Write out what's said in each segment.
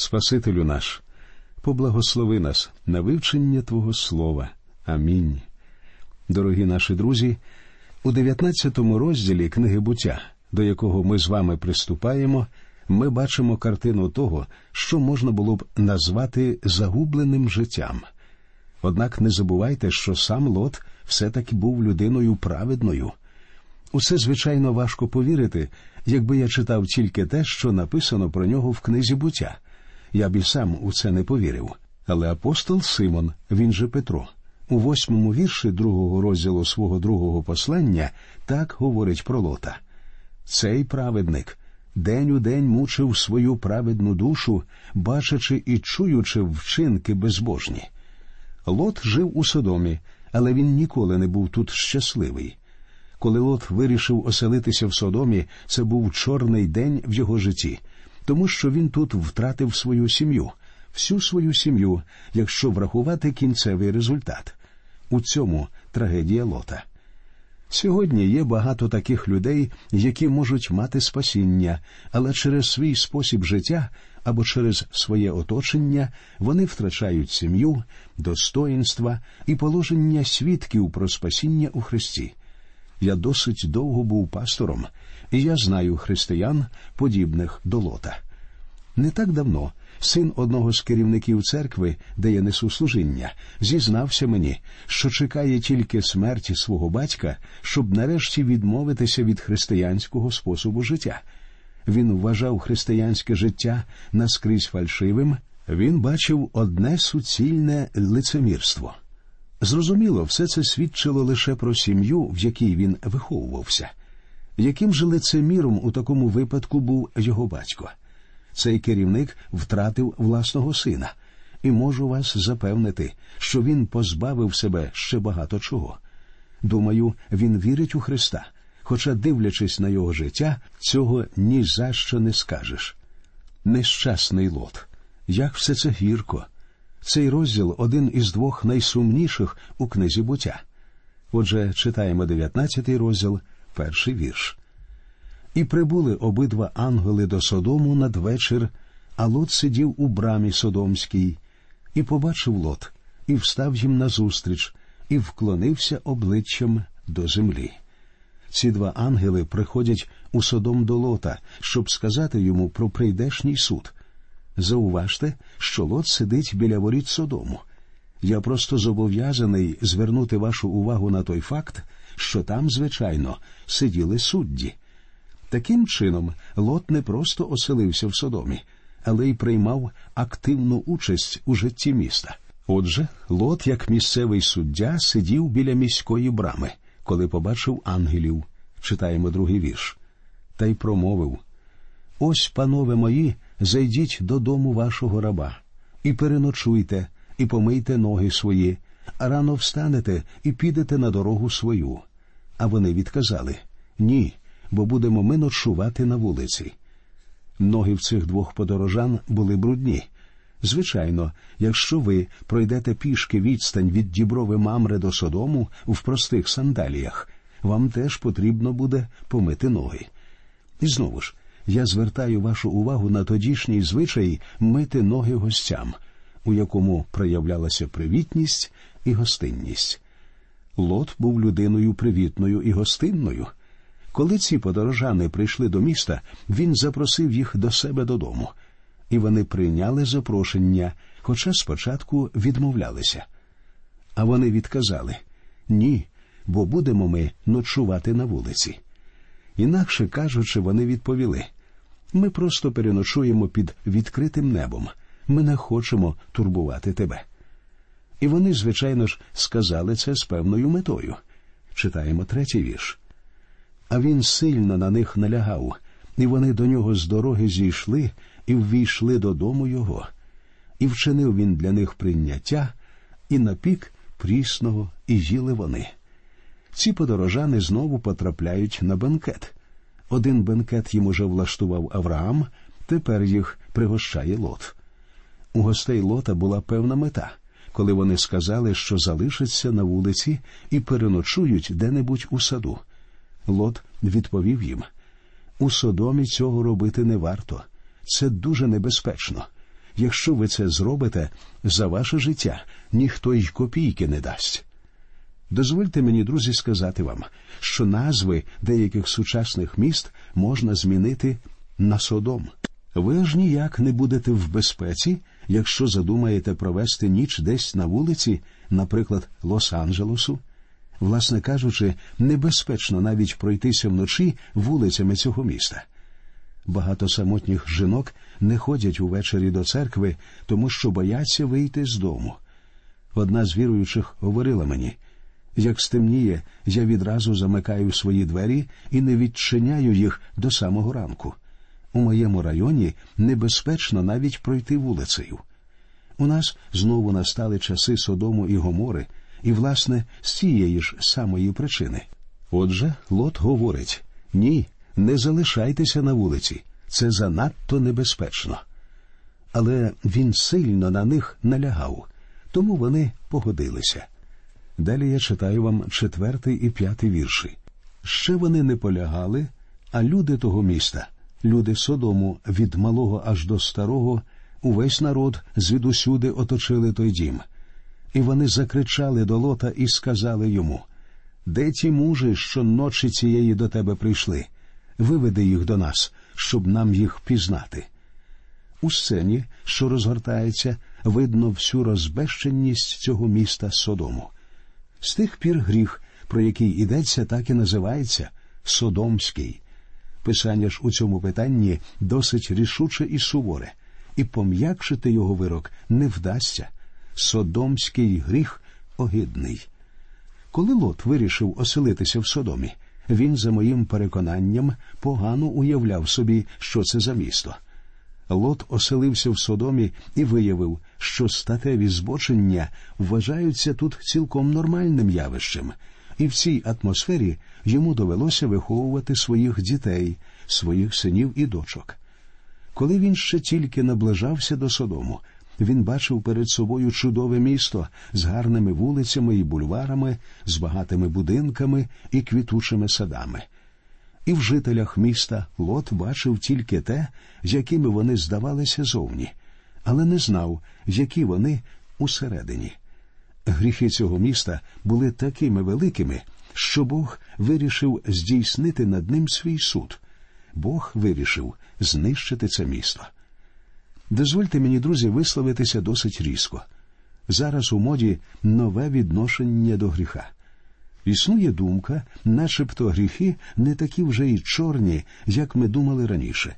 Спасителю наш, поблагослови нас на вивчення Твого Слова. Амінь. Дорогі наші друзі, у 19 розділі книги буття, до якого ми з вами приступаємо, ми бачимо картину того, що можна було б назвати загубленим життям. Однак не забувайте, що сам Лот все таки був людиною праведною. Усе, звичайно, важко повірити, якби я читав тільки те, що написано про нього в книзі буття. Я б і сам у це не повірив. Але апостол Симон, він же Петро, у восьмому вірші другого розділу свого другого послання так говорить про Лота. Цей праведник день у день мучив свою праведну душу, бачачи і чуючи вчинки безбожні. Лот жив у Содомі, але він ніколи не був тут щасливий. Коли Лот вирішив оселитися в Содомі, це був чорний день в його житті, тому що він тут втратив свою сім'ю, всю свою сім'ю, якщо врахувати кінцевий результат. У цьому трагедія Лота. Сьогодні є багато таких людей, які можуть мати спасіння, але через свій спосіб життя або через своє оточення вони втрачають сім'ю, достоїнства і положення свідків про спасіння у Христі. Я досить довго був пастором, і я знаю християн, подібних до лота. Не так давно син одного з керівників церкви, де я несу служіння, зізнався мені, що чекає тільки смерті свого батька, щоб нарешті відмовитися від християнського способу життя. Він вважав християнське життя наскрізь фальшивим. Він бачив одне суцільне лицемірство. Зрозуміло, все це свідчило лише про сім'ю, в якій він виховувався. Яким же лицеміром у такому випадку був його батько? Цей керівник втратив власного сина, і можу вас запевнити, що він позбавив себе ще багато чого. Думаю, він вірить у Христа, хоча, дивлячись на його життя, цього ні за що не скажеш. Нещасний лот, як все це гірко. Цей розділ один із двох найсумніших у книзі буття. Отже, читаємо 19 розділ, перший вірш. І прибули обидва ангели до Содому надвечір, а Лот сидів у брамі Содомській, і побачив Лот, і встав їм назустріч, і вклонився обличчям до землі. Ці два ангели приходять у Содом до Лота, щоб сказати йому про прийдешній суд. Зауважте, що Лот сидить біля воріт Содому. Я просто зобов'язаний звернути вашу увагу на той факт, що там, звичайно, сиділи судді. Таким чином, Лот не просто оселився в Содомі, але й приймав активну участь у житті міста. Отже, Лот, як місцевий суддя, сидів біля міської брами, коли побачив ангелів. Читаємо другий вірш. Та й промовив Ось, панове мої, зайдіть додому вашого раба, і переночуйте, і помийте ноги свої, рано встанете і підете на дорогу свою. А вони відказали Ні, бо будемо ми ночувати на вулиці. Ноги в цих двох подорожан були брудні. Звичайно, якщо ви пройдете пішки відстань від діброви мамри до Содому в простих сандаліях, вам теж потрібно буде помити ноги. І знову ж, я звертаю вашу увагу на тодішній звичай мити ноги гостям, у якому проявлялася привітність і гостинність. Лот був людиною привітною і гостинною. Коли ці подорожани прийшли до міста, він запросив їх до себе додому, і вони прийняли запрошення, хоча спочатку відмовлялися. А вони відказали ні, бо будемо ми ночувати на вулиці. Інакше кажучи, вони відповіли ми просто переночуємо під відкритим небом, ми не хочемо турбувати тебе. І вони, звичайно ж, сказали це з певною метою. Читаємо третій вірш. А він сильно на них налягав, і вони до нього з дороги зійшли і ввійшли додому його, і вчинив він для них прийняття, і напік прісного, і їли вони. Ці подорожани знову потрапляють на бенкет. Один бенкет їм уже влаштував Авраам, тепер їх пригощає лот. У гостей лота була певна мета, коли вони сказали, що залишаться на вулиці і переночують де-небудь у саду. Лот відповів їм у Содомі цього робити не варто. Це дуже небезпечно. якщо ви це зробите, за ваше життя ніхто й копійки не дасть. Дозвольте мені, друзі, сказати вам, що назви деяких сучасних міст можна змінити на Содом. Ви ж ніяк не будете в безпеці, якщо задумаєте провести ніч десь на вулиці, наприклад, Лос-Анджелесу. Власне кажучи, небезпечно навіть пройтися вночі вулицями цього міста. Багато самотніх жінок не ходять увечері до церкви, тому що бояться вийти з дому. Одна з віруючих говорила мені як стемніє, я відразу замикаю свої двері і не відчиняю їх до самого ранку. У моєму районі небезпечно навіть пройти вулицею. У нас знову настали часи Содому і Гомори, і, власне, з цієї ж самої причини. Отже, Лот говорить ні, не залишайтеся на вулиці, це занадто небезпечно. Але він сильно на них налягав, тому вони погодилися. Далі я читаю вам четвертий і п'ятий вірші. Ще вони не полягали, а люди того міста, люди Содому, від малого аж до старого, увесь народ звідусюди оточили той дім. І вони закричали до лота і сказали йому Де ті мужі, що ночі цієї до тебе прийшли? Виведи їх до нас, щоб нам їх пізнати. У сцені, що розгортається, видно всю розбещеність цього міста Содому. З тих пір гріх, про який йдеться, так і називається Содомський. Писання ж у цьому питанні досить рішуче і суворе, і пом'якшити його вирок не вдасться. Содомський гріх огидний. Коли Лот вирішив оселитися в Содомі, він, за моїм переконанням, погано уявляв собі, що це за місто. Лот оселився в Содомі і виявив, що статеві збочення вважаються тут цілком нормальним явищем, і в цій атмосфері йому довелося виховувати своїх дітей, своїх синів і дочок. Коли він ще тільки наближався до Содому, він бачив перед собою чудове місто з гарними вулицями і бульварами, з багатими будинками і квітучими садами і в жителях міста Лот бачив тільки те, якими вони здавалися зовні, але не знав, які вони усередині. Гріхи цього міста були такими великими, що Бог вирішив здійснити над ним свій суд. Бог вирішив знищити це місто. Дозвольте мені, друзі, висловитися досить різко. Зараз у моді нове відношення до гріха. Існує думка, начебто гріхи не такі вже й чорні, як ми думали раніше.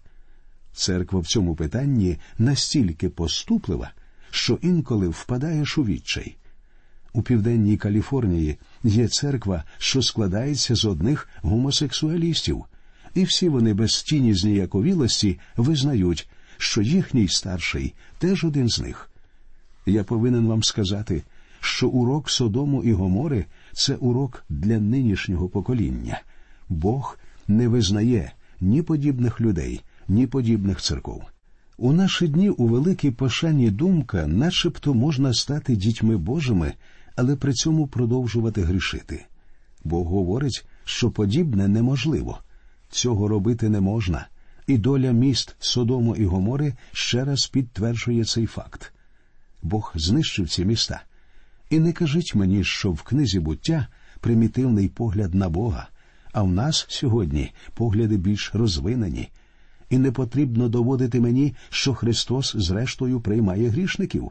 Церква в цьому питанні настільки поступлива, що інколи впадаєш у відчай. У південній Каліфорнії є церква, що складається з одних гомосексуалістів, і всі вони без тіні зніяковілості визнають, що їхній старший теж один з них. Я повинен вам сказати, що урок Содому і Гомори це урок для нинішнього покоління. Бог не визнає ні подібних людей, ні подібних церков. У наші дні у великій пошані думка, начебто можна стати дітьми Божими, але при цьому продовжувати грішити. Бог говорить, що подібне неможливо. Цього робити не можна, і доля міст Содому і Гомори ще раз підтверджує цей факт. Бог знищив ці міста. І не кажіть мені, що в книзі буття примітивний погляд на Бога, а в нас сьогодні погляди більш розвинені, і не потрібно доводити мені, що Христос, зрештою, приймає грішників.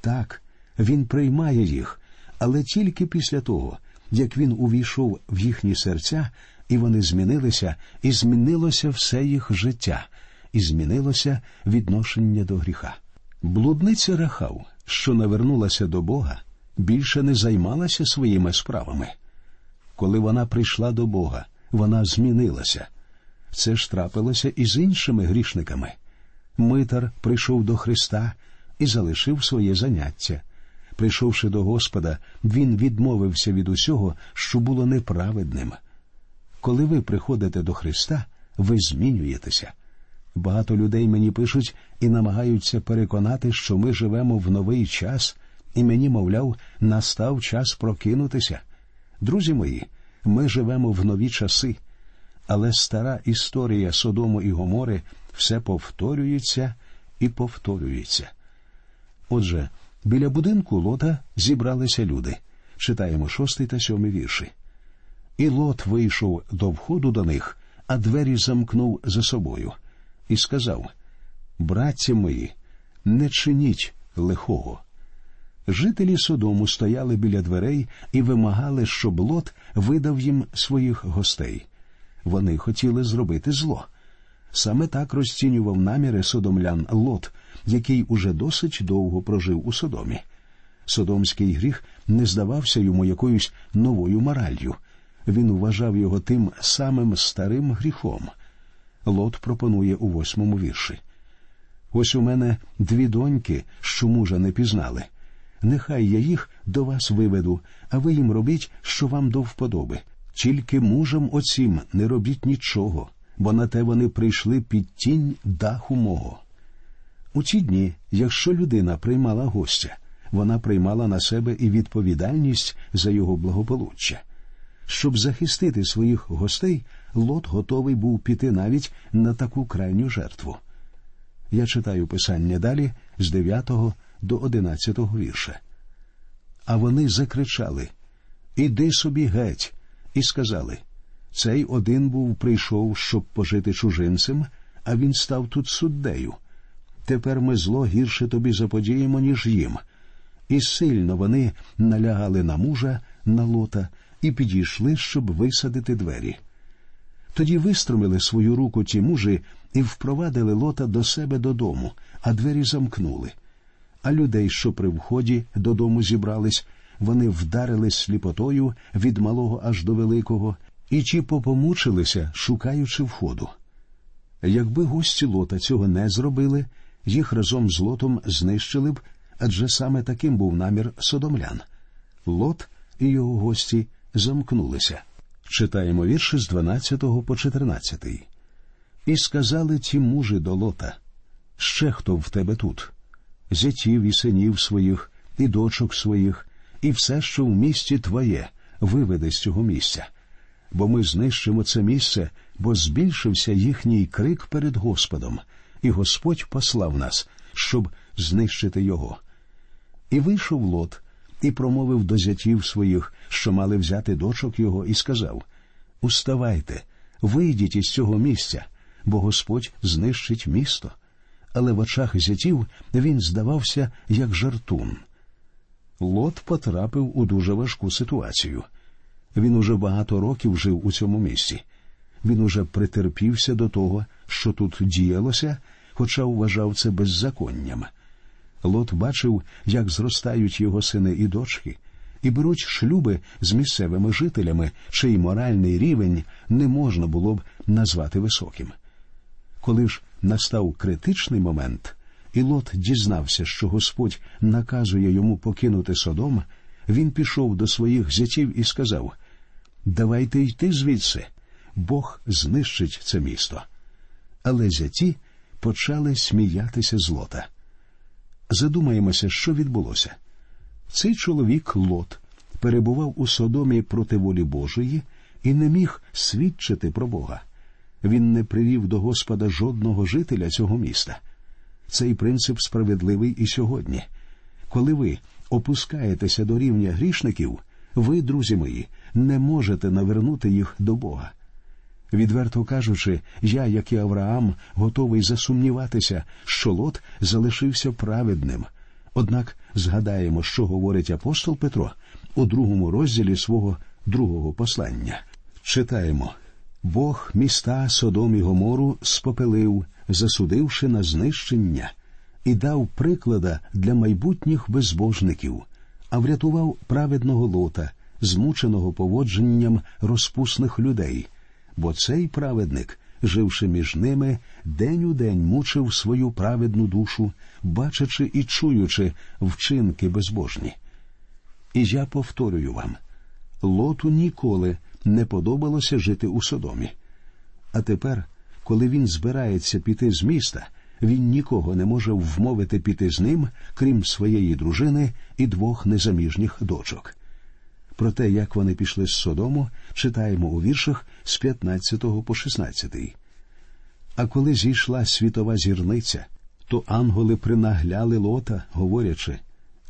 Так, Він приймає їх, але тільки після того, як він увійшов в їхні серця, і вони змінилися, і змінилося все їх життя, і змінилося відношення до гріха. Блудниця Рахав, що навернулася до Бога більше не займалася своїми справами. Коли вона прийшла до Бога, вона змінилася. Це ж трапилося і з іншими грішниками. Митар прийшов до Христа і залишив своє заняття. Прийшовши до Господа, він відмовився від усього, що було неправедним. Коли ви приходите до Христа, ви змінюєтеся. Багато людей мені пишуть і намагаються переконати, що ми живемо в новий час і мені, мовляв, настав час прокинутися. Друзі мої, ми живемо в нові часи, але стара історія Содому і Гомори все повторюється і повторюється. Отже, біля будинку лота зібралися люди. Читаємо шостий та сьомий вірші. І лот вийшов до входу до них, а двері замкнув за собою, і сказав: Братці мої, не чиніть лихого. Жителі Содому стояли біля дверей і вимагали, щоб лот видав їм своїх гостей. Вони хотіли зробити зло. Саме так розцінював наміри содомлян Лот, який уже досить довго прожив у Содомі. Содомський гріх не здавався йому якоюсь новою мораллю. Він вважав його тим самим старим гріхом. Лот пропонує у восьмому вірші. Ось у мене дві доньки, що мужа не пізнали. Нехай я їх до вас виведу, а ви їм робіть, що вам до вподоби. Тільки мужам оцім не робіть нічого, бо на те вони прийшли під тінь даху мого. У ті дні, якщо людина приймала гостя, вона приймала на себе і відповідальність за його благополуччя. Щоб захистити своїх гостей, Лот готовий був піти навіть на таку крайню жертву. Я читаю писання далі з 9 до 11 вірша. А вони закричали Іди собі геть, і сказали Цей один був прийшов, щоб пожити чужинцем, а він став тут суддею. Тепер ми зло гірше тобі заподіємо, ніж їм. І сильно вони налягали на мужа, на лота, і підійшли, щоб висадити двері. Тоді виструмили свою руку ті мужі і впровадили лота до себе додому, а двері замкнули. А людей, що при вході додому зібрались, вони вдарили сліпотою від малого аж до великого, і ті попомучилися, шукаючи входу. Якби гості лота цього не зробили, їх разом з лотом знищили б, адже саме таким був намір содомлян. Лот і його гості замкнулися. Читаємо вірші з 12 по 14. І сказали ті мужі до лота ще хто в тебе тут? Зятів і синів своїх, і дочок своїх, і все, що в місті твоє, виведе з цього місця. Бо ми знищимо це місце, бо збільшився їхній крик перед Господом, і Господь послав нас, щоб знищити його. І вийшов лот, і промовив до зятів своїх, що мали взяти дочок його, і сказав Уставайте, вийдіть із цього місця, бо Господь знищить місто. Але в очах зятів він здавався як жартун. Лот потрапив у дуже важку ситуацію. Він уже багато років жив у цьому місці. Він уже притерпівся до того, що тут діялося, хоча вважав це беззаконням. Лот бачив, як зростають його сини і дочки, і беруть шлюби з місцевими жителями, чий моральний рівень не можна було б назвати високим. Коли ж настав критичний момент, і Лот дізнався, що Господь наказує йому покинути Содом, він пішов до своїх зятів і сказав Давайте йти звідси, Бог знищить це місто. Але зяті почали сміятися з Лота. Задумаємося, що відбулося. Цей чоловік Лот перебував у Содомі проти волі Божої і не міг свідчити про Бога. Він не привів до Господа жодного жителя цього міста. Цей принцип справедливий і сьогодні. Коли ви опускаєтеся до рівня грішників, ви, друзі мої, не можете навернути їх до Бога. Відверто кажучи, я, як і Авраам, готовий засумніватися, що Лот залишився праведним. Однак згадаємо, що говорить апостол Петро у другому розділі свого другого послання. Читаємо Бог міста Содом і Гомору спопелив, засудивши на знищення, і дав приклада для майбутніх безбожників, а врятував праведного лота, змученого поводженням розпусних людей, бо цей праведник, живши між ними, день у день мучив свою праведну душу, бачачи і чуючи вчинки безбожні. І я повторюю вам лоту ніколи не подобалося жити у Содомі. А тепер, коли він збирається піти з міста, він нікого не може вмовити піти з ним, крім своєї дружини і двох незаміжніх дочок. Про те, як вони пішли з Содому, читаємо у віршах з 15 по 16. А коли зійшла світова зірниця, То анголи принагляли лота, говорячи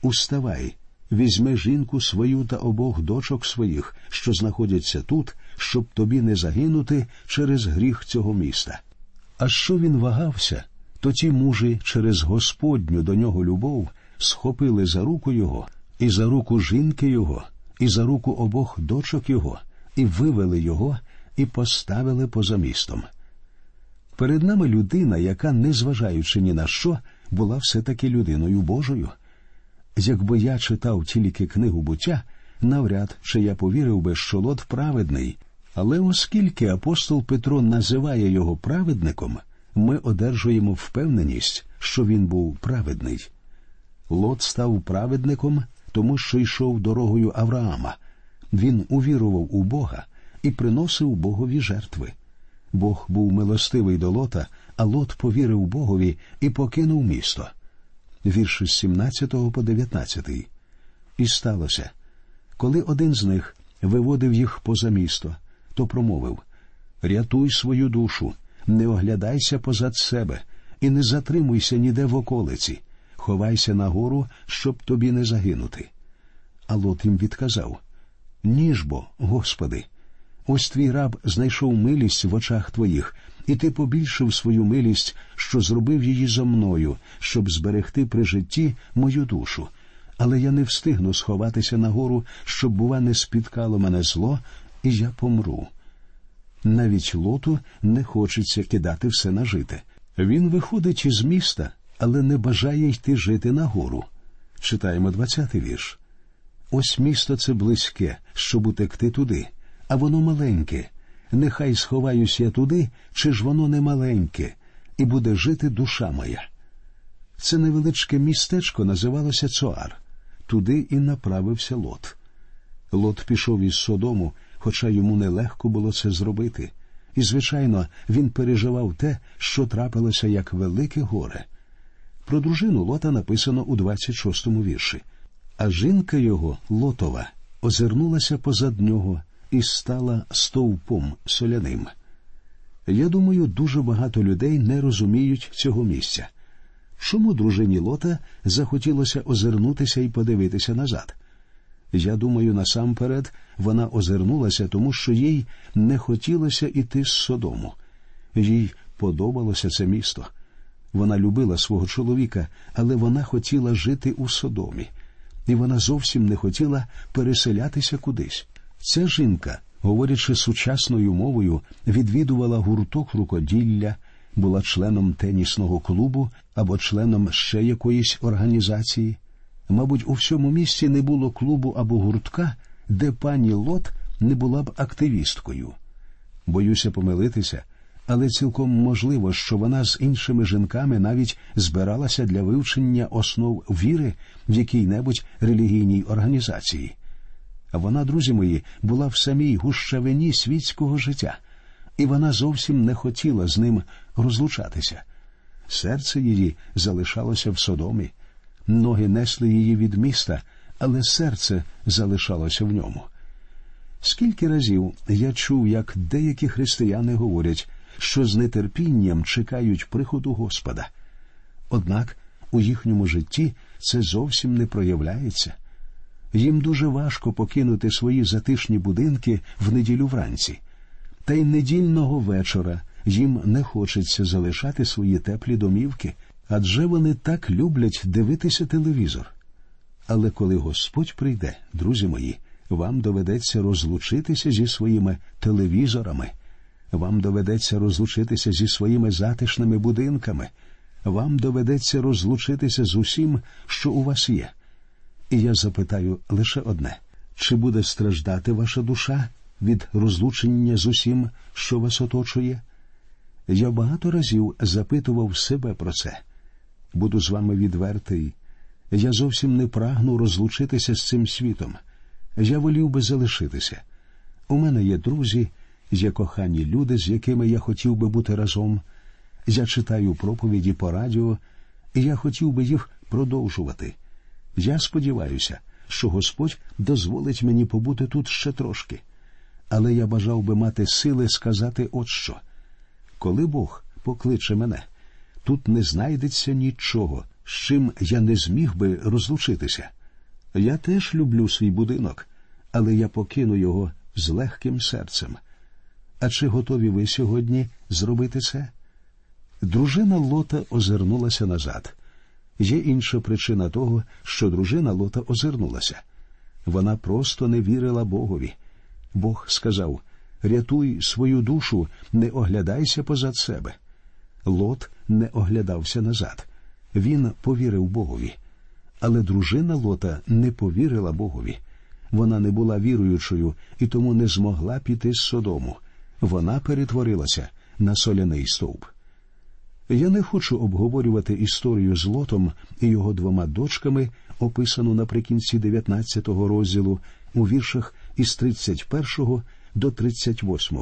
Уставай, візьми жінку свою та обох дочок своїх, що знаходяться тут, щоб тобі не загинути через гріх цього міста. А що він вагався, то ті мужі через Господню до нього любов схопили за руку його, і за руку жінки його, і за руку обох дочок його, і вивели його, і поставили поза містом. Перед нами людина, яка, незважаючи ні на що, була все таки людиною Божою. Якби я читав тільки книгу буття, навряд чи я повірив би, що лот праведний, але оскільки апостол Петро називає його праведником, ми одержуємо впевненість, що він був праведний. Лот став праведником, тому що йшов дорогою Авраама. Він увірував у Бога і приносив Богові жертви. Бог був милостивий до лота, а лот повірив Богові і покинув місто. Вірші з 17 по 19. І сталося, коли один з них виводив їх поза місто, то промовив Рятуй свою душу, не оглядайся позад себе і не затримуйся ніде в околиці, ховайся на гору, щоб тобі не загинути. А Лот їм відказав Ніж бо, Господи, ось твій раб знайшов милість в очах твоїх, і ти побільшив свою милість, що зробив її зо мною, щоб зберегти при житті мою душу. Але я не встигну сховатися на гору, щоб, бува, не спіткало мене зло, і я помру. Навіть лоту не хочеться кидати все на жити. Він виходить із міста, але не бажає йти жити на гору. Читаємо двадцятий вірш. Ось місто це близьке, щоб утекти туди, а воно маленьке. Нехай сховаюсь я туди, чи ж воно не маленьке, і буде жити душа моя. Це невеличке містечко називалося Цоар. Туди і направився Лот. Лот пішов із Содому, хоча йому нелегко було це зробити. І, звичайно, він переживав те, що трапилося як велике горе. Про дружину Лота написано у 26-му вірші. А жінка його, Лотова, озирнулася позад нього і стала стовпом соляним. Я думаю, дуже багато людей не розуміють цього місця. Чому дружині Лота захотілося озирнутися і подивитися назад? Я думаю, насамперед вона озирнулася, тому що їй не хотілося іти з Содому. Їй подобалося це місто. Вона любила свого чоловіка, але вона хотіла жити у Содомі, і вона зовсім не хотіла переселятися кудись. Ця жінка, говорячи сучасною мовою, відвідувала гурток рукоділля, була членом тенісного клубу або членом ще якоїсь організації. Мабуть, у всьому місті не було клубу або гуртка, де пані Лот не була б активісткою. Боюся помилитися, але цілком можливо, що вона з іншими жінками навіть збиралася для вивчення основ віри в якій-небудь релігійній організації. Вона, друзі мої, була в самій гущавині світського життя, і вона зовсім не хотіла з ним розлучатися. Серце її залишалося в Содомі. Ноги несли її від міста, але серце залишалося в ньому. Скільки разів я чув, як деякі християни говорять, що з нетерпінням чекають приходу Господа. Однак у їхньому житті це зовсім не проявляється. Їм дуже важко покинути свої затишні будинки в неділю вранці, та й недільного вечора їм не хочеться залишати свої теплі домівки, адже вони так люблять дивитися телевізор. Але коли Господь прийде, друзі мої, вам доведеться розлучитися зі своїми телевізорами, вам доведеться розлучитися зі своїми затишними будинками, вам доведеться розлучитися з усім, що у вас є. І я запитаю лише одне чи буде страждати ваша душа від розлучення з усім, що вас оточує? Я багато разів запитував себе про це. Буду з вами відвертий. Я зовсім не прагну розлучитися з цим світом. Я волів би залишитися. У мене є друзі, є кохані люди, з якими я хотів би бути разом. Я читаю проповіді по радіо, і я хотів би їх продовжувати. Я сподіваюся, що Господь дозволить мені побути тут ще трошки, але я бажав би мати сили сказати от що. Коли Бог покличе мене, тут не знайдеться нічого, з чим я не зміг би розлучитися. Я теж люблю свій будинок, але я покину його з легким серцем. А чи готові ви сьогодні зробити це? Дружина Лота озирнулася назад. Є інша причина того, що дружина Лота озирнулася. Вона просто не вірила Богові. Бог сказав Рятуй свою душу, не оглядайся позад себе. Лот не оглядався назад. Він повірив Богові. Але дружина Лота не повірила Богові. Вона не була віруючою і тому не змогла піти з Содому. Вона перетворилася на соляний стовп. Я не хочу обговорювати історію з Лотом і його двома дочками, описану наприкінці 19-го розділу у віршах із 31 до 38.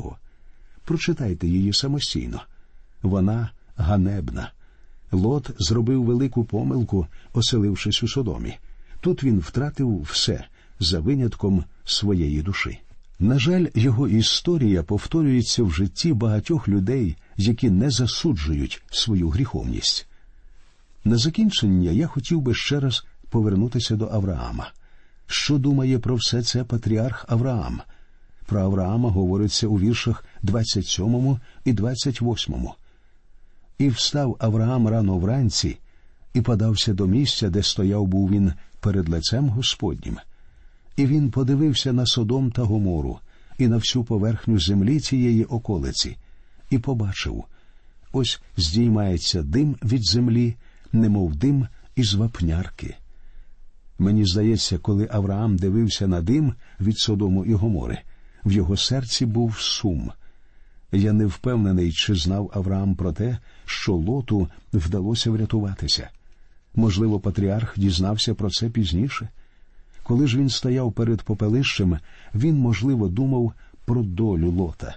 Прочитайте її самостійно. Вона ганебна. Лот зробив велику помилку, оселившись у Содомі. Тут він втратив все за винятком своєї душі. На жаль, його історія повторюється в житті багатьох людей, які не засуджують свою гріховність. На закінчення я хотів би ще раз повернутися до Авраама. Що думає про все це патріарх Авраам? Про Авраама говориться у віршах 27 і 28. І встав Авраам рано вранці і подався до місця, де стояв був він перед лицем Господнім. І він подивився на Содом та Гомору і на всю поверхню землі цієї околиці, і побачив ось здіймається дим від землі, немов дим із вапнярки. Мені здається, коли Авраам дивився на дим від Содому і Гомори, в його серці був сум. Я не впевнений, чи знав Авраам про те, що лоту вдалося врятуватися. Можливо, патріарх дізнався про це пізніше. Коли ж він стояв перед попелищем, він, можливо, думав про долю лота.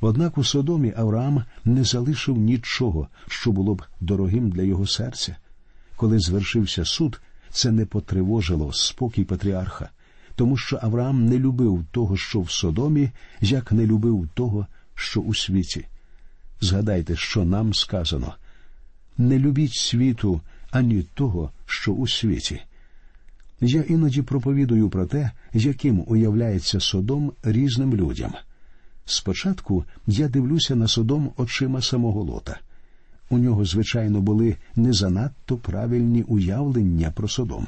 Однак у Содомі Авраам не залишив нічого, що було б дорогим для його серця. Коли звершився суд, це не потривожило спокій патріарха, тому що Авраам не любив того, що в Содомі, як не любив того, що у світі. Згадайте, що нам сказано не любіть світу ані того, що у світі. Я іноді проповідую про те, яким уявляється Содом різним людям. Спочатку я дивлюся на Содом очима самого лота. У нього, звичайно, були не занадто правильні уявлення про Содом.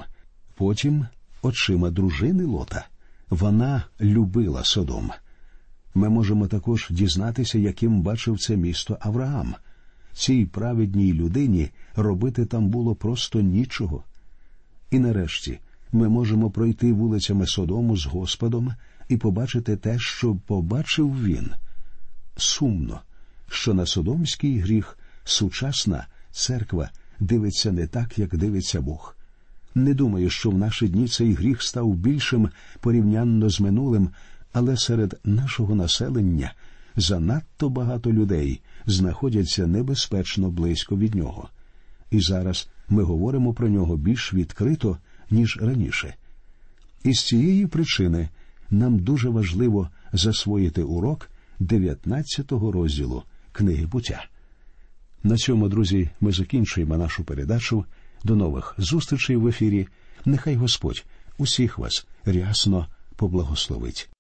Потім очима дружини лота. Вона любила Содом. Ми можемо також дізнатися, яким бачив це місто Авраам. Цій праведній людині робити там було просто нічого. І нарешті ми можемо пройти вулицями Содому з Господом і побачити те, що побачив він. Сумно, що на Содомський гріх сучасна церква дивиться не так, як дивиться Бог. Не думаю, що в наші дні цей гріх став більшим порівнянно з минулим, але серед нашого населення занадто багато людей знаходяться небезпечно близько від нього. І зараз ми говоримо про нього більш відкрито, ніж раніше. І з цієї причини нам дуже важливо засвоїти урок 19-го розділу книги буття. На цьому, друзі, ми закінчуємо нашу передачу. До нових зустрічей в ефірі. Нехай Господь усіх вас рясно поблагословить.